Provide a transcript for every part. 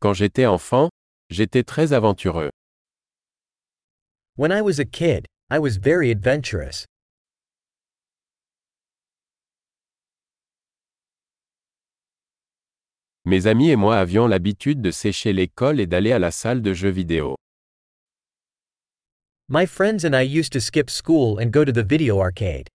Quand j'étais enfant, j'étais très aventureux. When I was a kid, I was very adventurous. Mes amis et moi avions l'habitude de sécher l'école et d'aller à la salle de jeux vidéo. My friends and I used to skip school and go to the video arcade.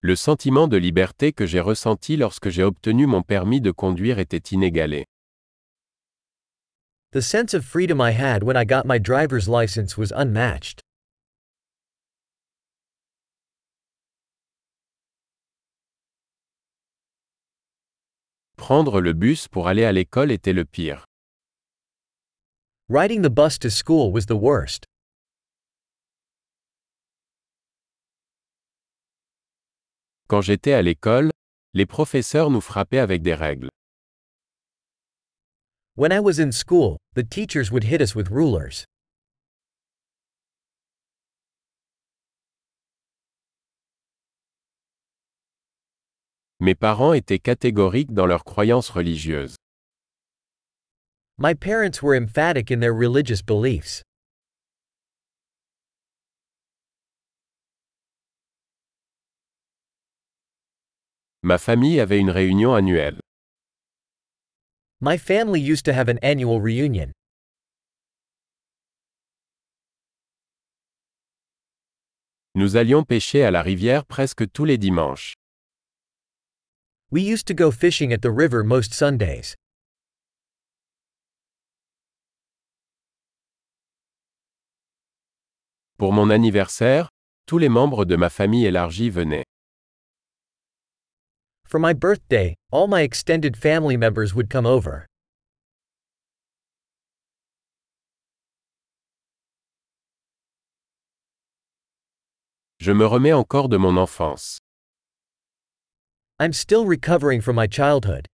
Le sentiment de liberté que j'ai ressenti lorsque j'ai obtenu mon permis de conduire était inégalé. The sense of freedom I had when I got my driver's license was unmatched. Prendre le bus pour aller à l'école était le pire. Riding the bus to school was the worst. Quand j'étais à l'école, les professeurs nous frappaient avec des règles. When I was in school, the teachers would hit us with rulers. Mes parents étaient catégoriques dans leurs croyances religieuses. My parents were emphatic in their religious beliefs. Ma famille avait une réunion annuelle. My family used to have an annual reunion. Nous allions pêcher à la rivière presque tous les dimanches. We used to go fishing at the river most Sundays. Pour mon anniversaire, tous les membres de ma famille élargie venaient. For my birthday, all my extended family members would come over. Je me remets encore de mon enfance. I'm still recovering from my childhood.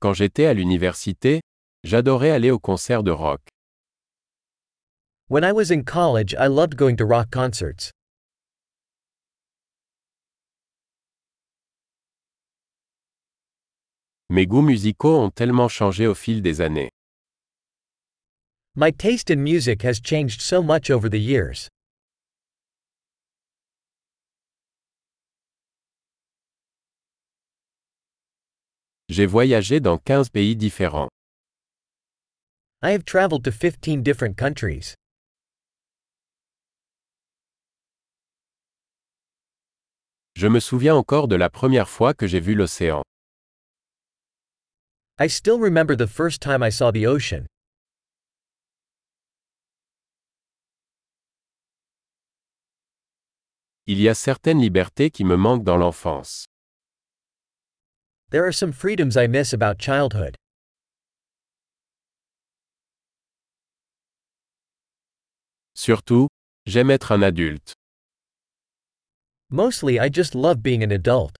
Quand j'étais à l'université, j'adorais aller aux concerts de rock. When I was in college, I loved going to rock concerts. Mes goûts musicaux ont tellement changé au fil des années. My taste in music has changed so much over the years. J'ai voyagé dans 15 pays différents. I have traveled to 15 different countries. Je me souviens encore de la première fois que j'ai vu l'océan. I still remember the first time I saw the ocean. Il y a certaines libertés qui me manquent dans l'enfance. There are some freedoms I miss about childhood. Surtout, j'aime être un adulte. Mostly, I just love being an adult.